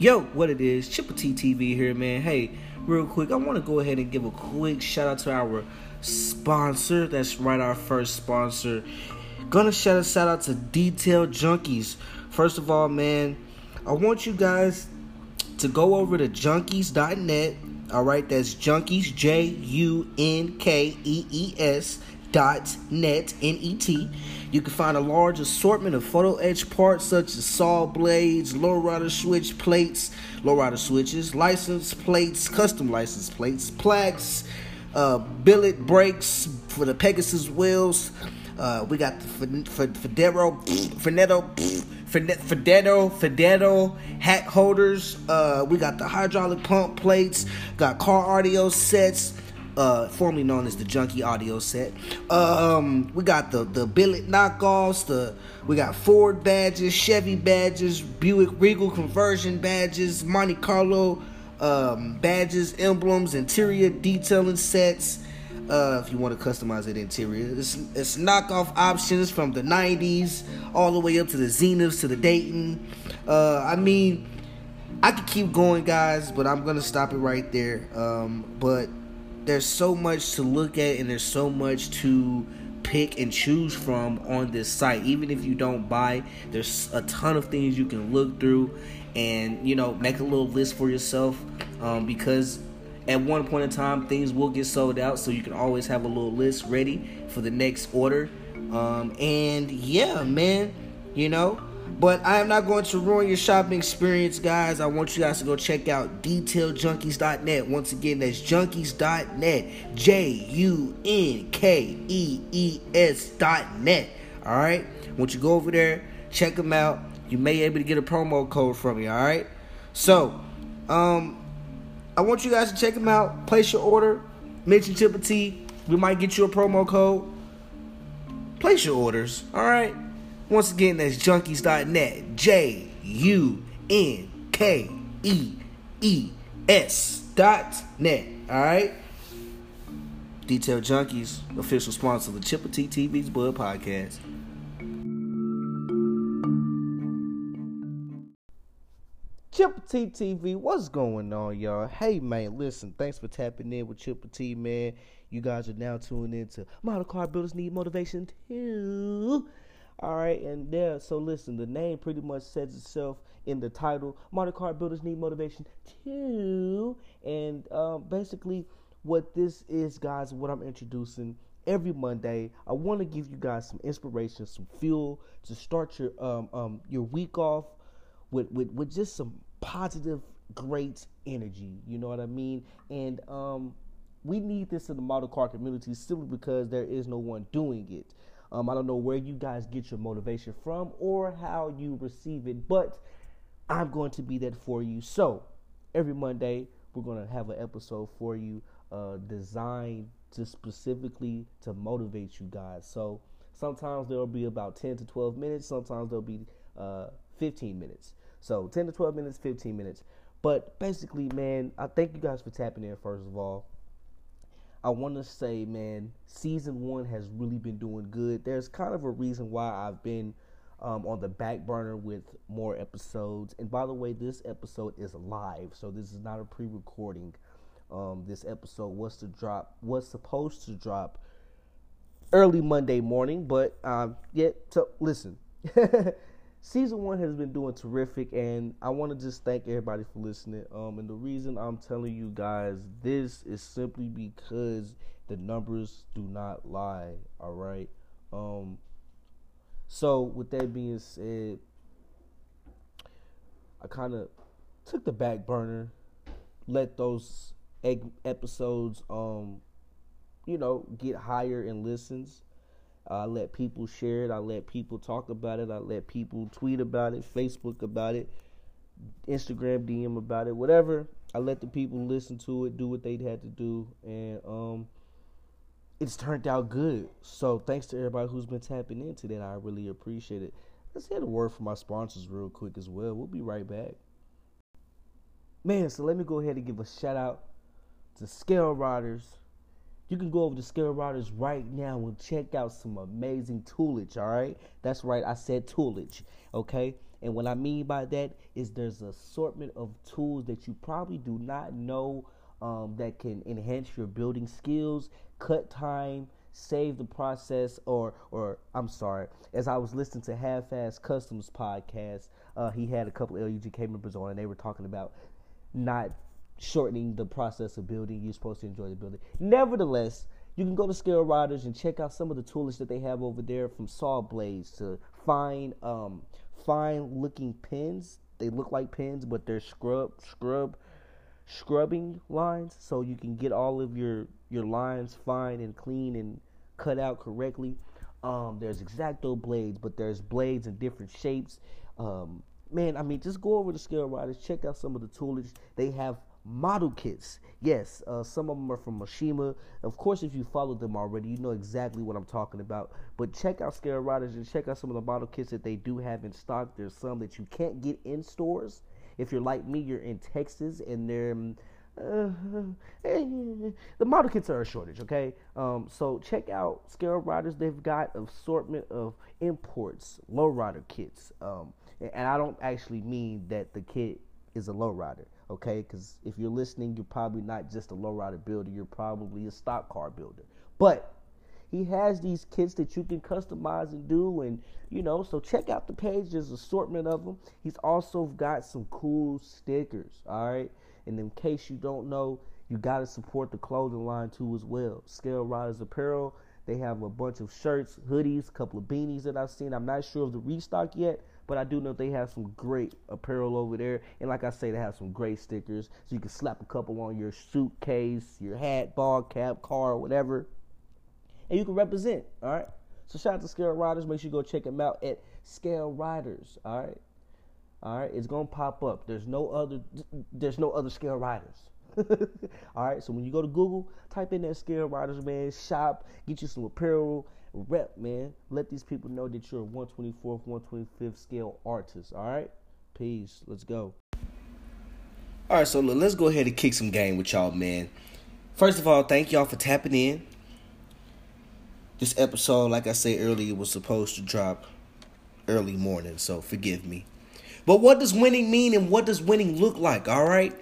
Yo, what it is, Chipper T TV here, man. Hey, real quick, I want to go ahead and give a quick shout out to our sponsor. That's right, our first sponsor. Gonna shout a shout out to Detail Junkies. First of all, man, I want you guys to go over to junkies.net. All right, that's junkies, J U N K E E S dot net N E T. You can find a large assortment of photo etch parts such as saw blades, lowrider switch plates, lowrider switches, license plates, custom license plates, plaques, uh, billet brakes for the Pegasus wheels. Uh, we got the Federo, Fernetto, Federo, Federo hat holders. Uh, we got the hydraulic pump plates. Got car audio sets uh, formerly known as the Junkie Audio Set. Um, we got the the billet knockoffs. The we got Ford badges, Chevy badges, Buick Regal conversion badges, Monte Carlo um, badges, emblems, interior detailing sets. Uh, if you want to customize it interior, it's, it's knockoff options from the 90s all the way up to the Zeniths to the Dayton. Uh, I mean, I could keep going, guys, but I'm gonna stop it right there. Um, but there's so much to look at and there's so much to pick and choose from on this site. Even if you don't buy, there's a ton of things you can look through and you know make a little list for yourself um, because at one point in time things will get sold out so you can always have a little list ready for the next order um, and yeah man you know but I am not going to ruin your shopping experience, guys. I want you guys to go check out detailjunkies.net. Once again, that's junkies.net. J U N K E E S.net. All right? Once you go over there, check them out. You may be able to get a promo code from me, all right? So, um, I want you guys to check them out. Place your order. Mention Chipper T. We might get you a promo code. Place your orders, all right? Once again, that's junkies.net. J U N K E E S dot net. All right. Detail Junkies, official sponsor of the Chipper T TV's Bud Podcast. Chipper T TV, what's going on, y'all? Hey, man, listen, thanks for tapping in with Chipper T, man. You guys are now tuning in to Model Car Builders Need Motivation too. All right, and there, so listen, the name pretty much says itself in the title. Modern car builders need motivation too, and um, basically, what this is, guys, what I'm introducing every Monday. I want to give you guys some inspiration, some fuel to start your um, um your week off with with with just some positive, great energy. You know what I mean? And um, we need this in the model car community simply because there is no one doing it. Um, I don't know where you guys get your motivation from or how you receive it, but I'm going to be that for you. So every Monday, we're going to have an episode for you uh, designed to specifically to motivate you guys. So sometimes there'll be about 10 to 12 minutes, sometimes there'll be uh, 15 minutes. So 10 to 12 minutes, 15 minutes. But basically, man, I thank you guys for tapping in, first of all. I want to say, man, season one has really been doing good. There's kind of a reason why I've been um, on the back burner with more episodes. And by the way, this episode is live, so this is not a pre-recording. Um, this episode was to drop, was supposed to drop early Monday morning, but um, yet so listen. season one has been doing terrific, and I want to just thank everybody for listening. Um, and the reason I'm telling you guys this is simply because the numbers do not lie. All right. Um. So with that being said, I kind of took the back burner, let those episodes, um, you know, get higher in listens I let people share it. I let people talk about it. I let people tweet about it, Facebook about it, Instagram DM about it, whatever. I let the people listen to it, do what they had to do, and um, it's turned out good. So thanks to everybody who's been tapping into that. I really appreciate it. Let's get a word from my sponsors real quick as well. We'll be right back. Man, so let me go ahead and give a shout out to Scale Riders you can go over to Scale Riders right now and check out some amazing toolage, all right? That's right, I said toolage, okay? And what I mean by that is there's an assortment of tools that you probably do not know um, that can enhance your building skills, cut time, save the process, or or I'm sorry, as I was listening to Half Ass Customs podcast, uh, he had a couple LUGK members on, and they were talking about not shortening the process of building. You're supposed to enjoy the building. Nevertheless, you can go to Scale Riders and check out some of the toolage that they have over there, from saw blades to fine, um, fine looking pins. They look like pins, but they're scrub, scrub, scrubbing lines, so you can get all of your your lines fine and clean and cut out correctly. Um, there's exacto blades, but there's blades in different shapes. Um, man, I mean, just go over to Scale Riders, check out some of the toolage. They have model kits. Yes, uh, some of them are from Aoshima. Of course, if you follow them already, you know exactly what I'm talking about. But check out Scale Riders and check out some of the model kits that they do have in stock. There's some that you can't get in stores. If you're like me, you're in Texas and they're. Uh, the model kits are a shortage, okay? Um, so check out Scale Riders. They've got assortment of imports, lowrider kits. Um, and I don't actually mean that the kit is a lowrider okay? Because if you're listening, you're probably not just a lowrider builder, you're probably a stock car builder. But he has these kits that you can customize and do, and you know, so check out the page. There's assortment of them. He's also got some cool stickers, all right? And in case you don't know, you got to support the clothing line too as well. Scale Riders Apparel. They have a bunch of shirts, hoodies, a couple of beanies that I've seen. I'm not sure of the restock yet, but I do know they have some great apparel over there. And like I say, they have some great stickers. So you can slap a couple on your suitcase, your hat, ball cap, car, whatever. And you can represent, all right? So shout out to Scale Riders. Make sure you go check them out at Scale Riders, all right? All right, it's gonna pop up. There's no other. There's no other Scale Riders. all right, so when you go to Google, type in that Scale Riders, man. Shop, get you some apparel, rep, man. Let these people know that you're a 124th, 125th scale artist. All right, peace. Let's go. All right, so let's go ahead and kick some game with y'all, man. First of all, thank y'all for tapping in. This episode, like I said earlier, was supposed to drop early morning, so forgive me. But what does winning mean and what does winning look like, all right?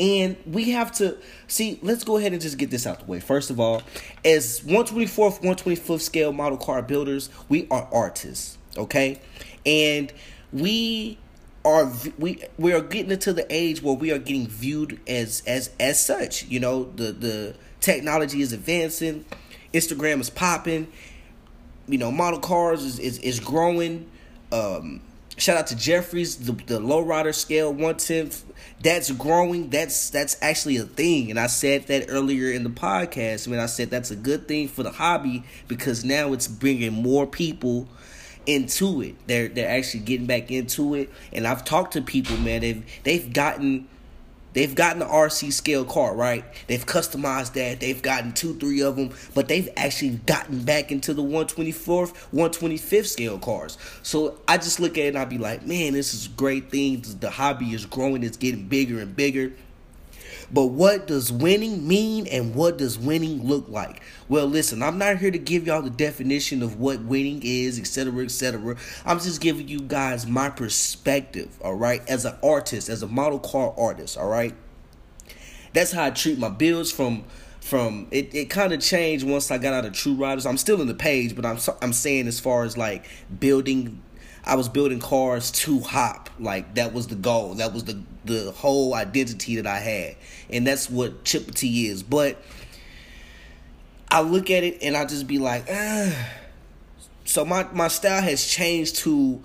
And we have to see, let's go ahead and just get this out the way. First of all, as 124th, 125th scale model car builders, we are artists, okay? And we are we we are getting into the age where we are getting viewed as as as such. You know, the the technology is advancing, Instagram is popping, you know, model cars is is, is growing. Um, shout out to Jeffries, the the low rider scale one tenth that's growing. That's that's actually a thing, and I said that earlier in the podcast. I I said that's a good thing for the hobby because now it's bringing more people into it. They're they're actually getting back into it, and I've talked to people, man. They've they've gotten They've gotten the RC scale car, right? They've customized that. They've gotten two, three of them, but they've actually gotten back into the 124th, 125th scale cars. So I just look at it and I be like, man, this is a great thing. The hobby is growing, it's getting bigger and bigger. But what does winning mean and what does winning look like? Well, listen, I'm not here to give y'all the definition of what winning is, etc., etc. I'm just giving you guys my perspective, all right, as an artist, as a model car artist, all right? That's how I treat my builds from from it, it kind of changed once I got out of True Riders. I'm still in the page, but I'm I'm saying as far as like building I was building cars to hop. Like that was the goal. That was the the whole identity that I had. And that's what Chip T is. But I look at it and I just be like, ah. So my, my style has changed to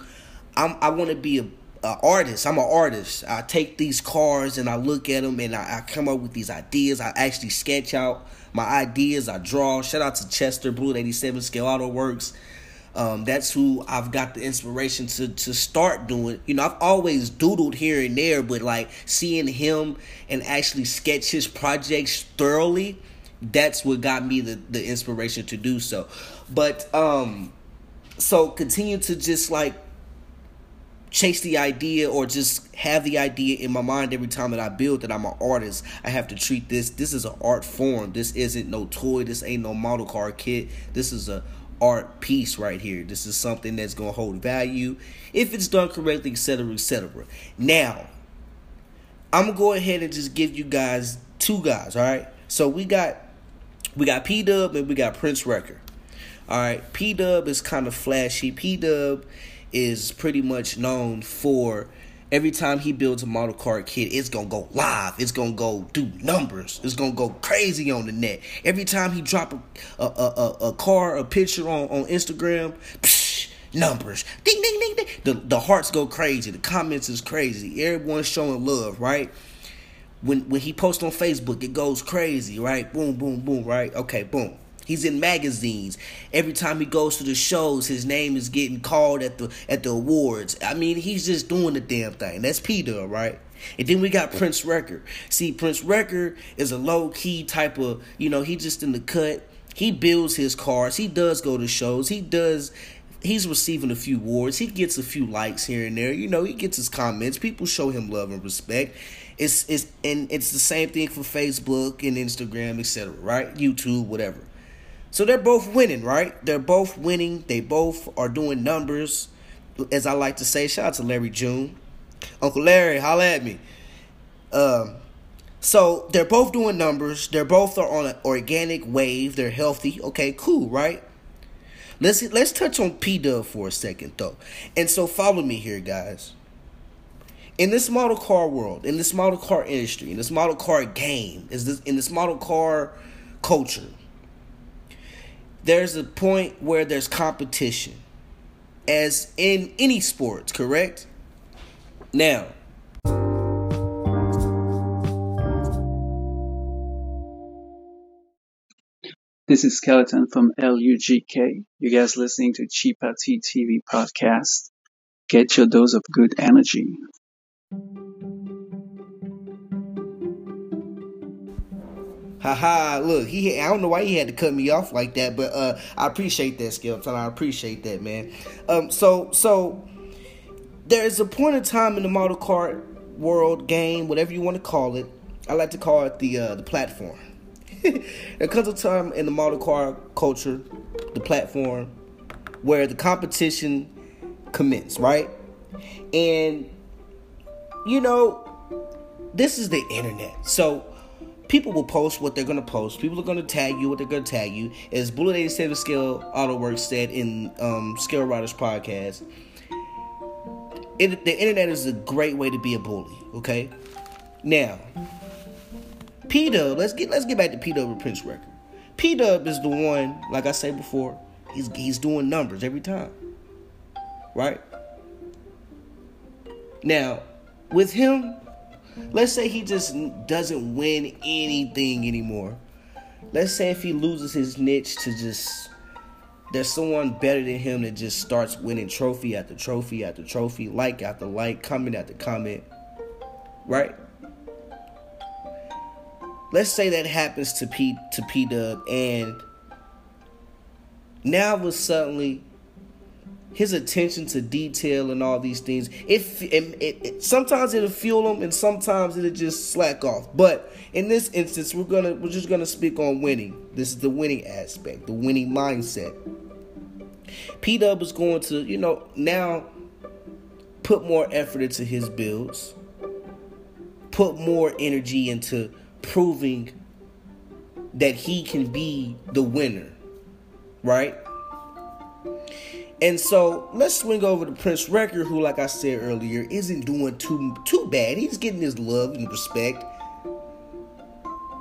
I'm I want to be a, a, artist. I'm an artist. I take these cars and I look at them and I, I come up with these ideas. I actually sketch out my ideas. I draw. Shout out to Chester Blue 87 Scale Auto Works. Um, that's who I've got the inspiration to to start doing. You know, I've always doodled here and there, but like seeing him and actually sketch his projects thoroughly, that's what got me the the inspiration to do so. But um, so continue to just like chase the idea or just have the idea in my mind every time that I build that I'm an artist. I have to treat this. This is an art form. This isn't no toy. This ain't no model car kit. This is a art piece right here. This is something that's gonna hold value if it's done correctly, etc., etc. Now, I'm gonna go ahead and just give you guys two guys. All right. So we got we got P Dub and we got Prince Record. All right. P Dub is kind of flashy. P Dub is pretty much known for every time he builds a model car kit, it's gonna go live. It's gonna go do numbers. It's gonna go crazy on the net. Every time he drop a a, a, a car, a picture on, on Instagram, psh, numbers. Ding ding ding ding. The the hearts go crazy. The comments is crazy. Everyone's showing love, right? When when he posts on Facebook, it goes crazy, right? Boom, boom, boom, right? Okay, boom. He's in magazines. Every time he goes to the shows, his name is getting called at the at the awards. I mean, he's just doing the damn thing. That's P Dub, right? And then we got Prince Record. See, Prince Record is a low key type of, you know, he just in the cut. He builds his cars. He does go to shows. He does he's receiving a few awards. He gets a few likes here and there. You know, he gets his comments. People show him love and respect. It's it's and it's the same thing for Facebook and Instagram, etc. Right? YouTube, whatever. So they're both winning, right? They're both winning. They both are doing numbers. As I like to say, shout out to Larry June. Uncle Larry, holla at me. Um, so they're both doing numbers. They're both are on an organic wave. They're healthy. Okay, cool, right? Let's let's touch on P Dub for a second though. And so follow me here, guys. In this model car world, in this model car industry, in this model car game, is this in this model car culture, there's a point where there's competition, as in any sports, correct? Now, This is Skeleton from LUGK. You guys listening to Chipper TV podcast. Get your dose of good energy. Haha, look, he I don't know why he had to cut me off like that, but uh I appreciate that, Skeleton. I appreciate that, man. Um so so there is a point in time in the model car world game, whatever you want to call it. I like to call it the uh the platform. there comes a time in the model car culture, the platform, where the competition commence, right? And you know, this is the internet. So people will post what they're gonna post. People are gonna tag you what they're gonna tag you. As Bullet 87 Scale Autoworks said in um, Scale Riders podcast, it, the internet is a great way to be a bully. Okay, now P Dub, let's get let's get back to P Dub and Prince Record. P Dub is the one, like I said before, he's he's doing numbers every time, right? Now, with him, Let's say he just doesn't win anything anymore. Let's say if he loses his niche to just there's someone better than him that just starts winning trophy after trophy after trophy, like after like, comment after comment. Right? Let's say that happens to P to P Dub and now was suddenly his attention to detail and all these things. If it, it, it, sometimes it'll fuel him, and sometimes it'll just slack off. But in this instance, we're gonna we're just gonna speak on winning. This is the winning aspect, the winning mindset. P Dub is going to, you know, now put more effort into his builds, put more energy into proving that he can be the winner, right? And so let's swing over to Prince Record, who, like I said earlier, isn't doing too too bad. He's getting his love and respect.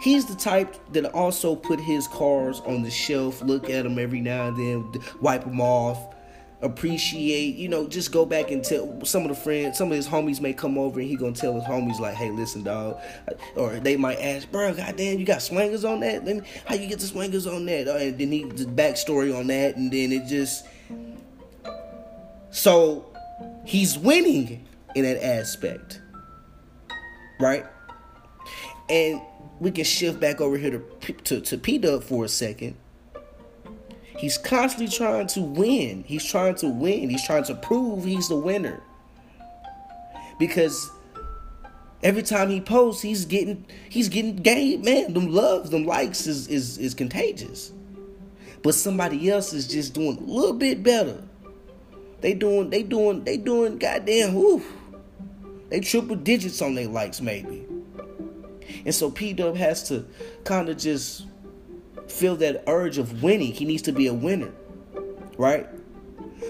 He's the type that also put his cars on the shelf, look at them every now and then, wipe them off, appreciate, you know, just go back and tell some of the friends, some of his homies may come over and he gonna tell his homies like, hey, listen, dog, or they might ask, bro, goddamn, you got swingers on that? Let me, how you get the swingers on that? Uh, and then he the backstory on that, and then it just so he's winning in that aspect. Right? And we can shift back over here to to, to P Dub for a second. He's constantly trying to win. He's trying to win. He's trying to prove he's the winner. because every time he posts, he's getting he's getting game. Man, them loves, them likes is is is contagious. But somebody else is just doing a little bit better. They doing they doing they doing goddamn whoo. They triple digits on their likes maybe. And so P Dub has to kind of just feel that urge of winning. He needs to be a winner. Right?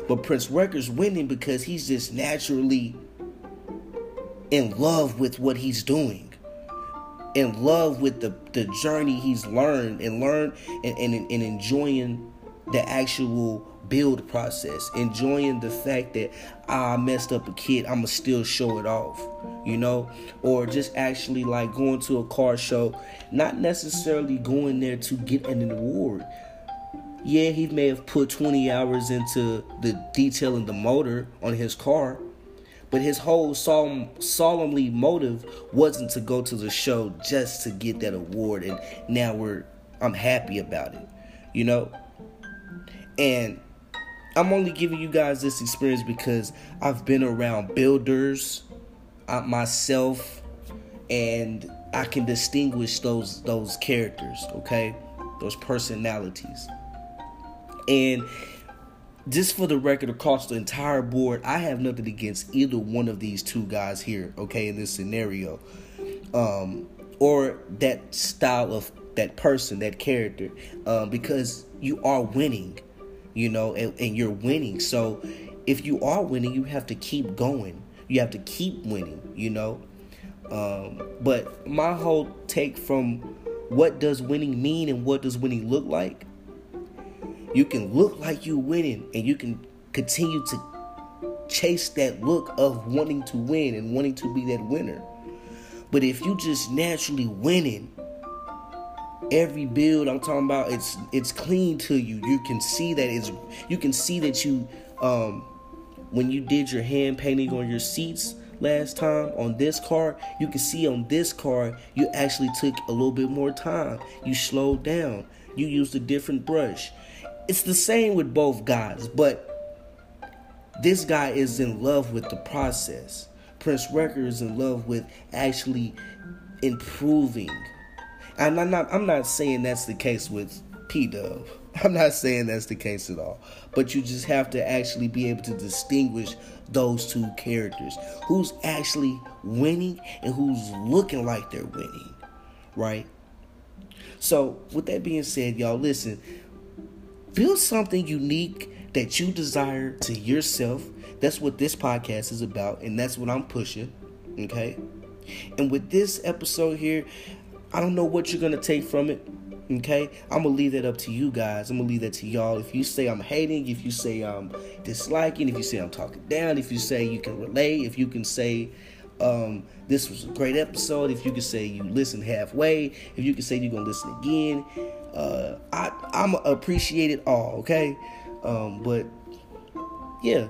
But Prince Records winning because he's just naturally in love with what he's doing. In love with the, the journey he's learned and learned and, and, and enjoying the actual build process, enjoying the fact that ah, I messed up a kid, I'ma still show it off, you know, or just actually like going to a car show, not necessarily going there to get an award. Yeah, he may have put 20 hours into the detailing the motor on his car, but his whole solemn, solemnly motive wasn't to go to the show just to get that award, and now we're I'm happy about it, you know. And I'm only giving you guys this experience because I've been around builders uh, myself and I can distinguish those those characters, okay? Those personalities. And just for the record across the entire board, I have nothing against either one of these two guys here, okay, in this scenario. Um or that style of that person, that character, um, because you are winning you know, and, and you're winning. So if you are winning, you have to keep going. You have to keep winning, you know. Um, but my whole take from what does winning mean and what does winning look like, you can look like you winning and you can continue to chase that look of wanting to win and wanting to be that winner. But if you just naturally winning every build I'm talking about it's it's clean to you. You can see that it's you can see that you um when you did your hand painting on your seats last time on this car, you can see on this car you actually took a little bit more time. You slowed down. You used a different brush. It's the same with both guys, but this guy is in love with the process. Prince Record is in love with actually improving and I'm not I'm not saying that's the case with P Dub. I'm not saying that's the case at all. But you just have to actually be able to distinguish those two characters. Who's actually winning and who's looking like they're winning. Right? So, with that being said, y'all, listen. Build something unique that you desire to yourself. That's what this podcast is about, and that's what I'm pushing. Okay? And with this episode here, I don't know what you're gonna take from it. Okay, I'm gonna leave that up to you guys. I'm gonna leave that to y'all. If you say I'm hating, if you say I'm disliking, if you say I'm talking down, if you say you can relate, if you can say um, this was a great episode, if you can say you listened halfway, if you can say you're gonna listen again, uh, I I'm appreciate it all. Okay, um, but yeah.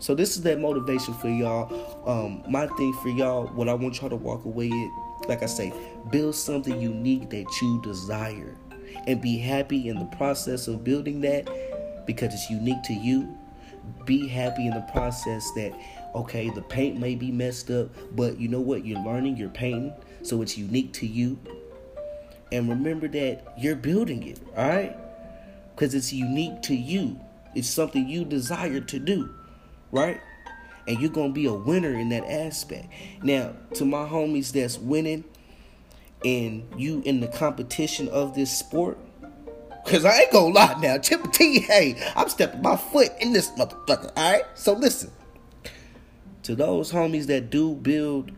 So this is that motivation for y'all. Um, my thing for y'all, what I want y'all to walk away with like I say, build something unique that you desire and be happy in the process of building that because it's unique to you. Be happy in the process that, okay, the paint may be messed up, but you know what? You're learning, you're painting, so it's unique to you. And remember that you're building it, all right? Because it's unique to you. It's something you desire to do, right? and you're gonna be a winner in that aspect. Now, to my homies that's winning and you in the competition of this sport, cause I ain't gonna lie now, Chip T, hey, I'm stepping my foot in this motherfucker. Alright? So listen. To those homies that do build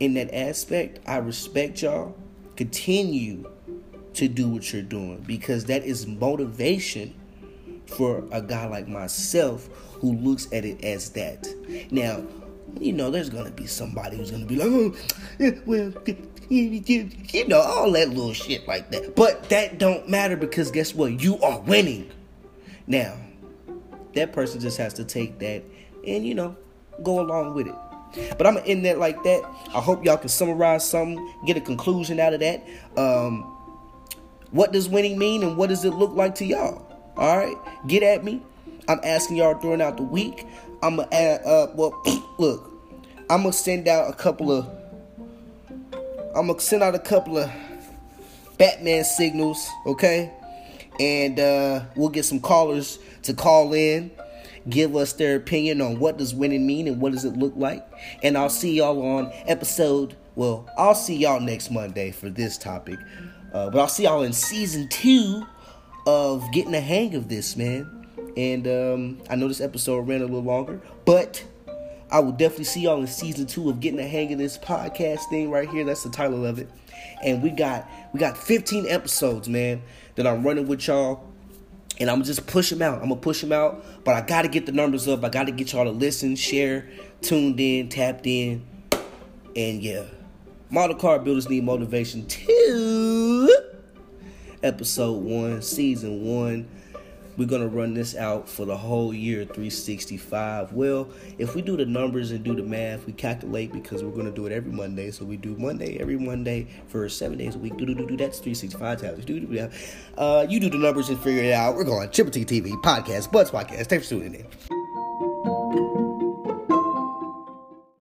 in that aspect, I respect y'all. Continue to do what you're doing because that is motivation for a guy like myself who looks at it as that. Now, you know, there's gonna be somebody who's gonna be like, oh, well, you know, all that little shit like that. But that don't matter because guess what? You are winning. Now, that person just has to take that and you know, go along with it. But I'm gonna end that like that. I hope y'all can summarize something, get a conclusion out of that. Um, what does winning mean and what does it look like to y'all? All right, get at me. I'm asking y'all during out the week. I'm gonna add. Uh, well, look, I'm gonna send out a couple of. I'm gonna send out a couple of Batman signals, okay? And uh, we'll get some callers to call in, give us their opinion on what does winning mean and what does it look like. And I'll see y'all on episode. Well, I'll see y'all next Monday for this topic. Uh, but I'll see y'all in season two of getting the hang of this, man. And um, I know this episode ran a little longer, but I will definitely see y'all in season two of getting the hang of this podcast thing right here. That's the title of it. And we got we got 15 episodes, man, that I'm running with y'all. And I'm just push them out. I'm gonna push them out, but I gotta get the numbers up. I gotta get y'all to listen, share, tuned in, tapped in, and yeah. Model car builders need motivation too. Episode one, season one. We're gonna run this out for the whole year 365. Well, if we do the numbers and do the math, we calculate because we're gonna do it every Monday. So we do Monday every Monday for seven days a week. Do do do do. That's 365 times. Do do do. Uh, you do the numbers and figure it out. We're going Triple T TV podcast, Butts podcast. Thanks for tuning in.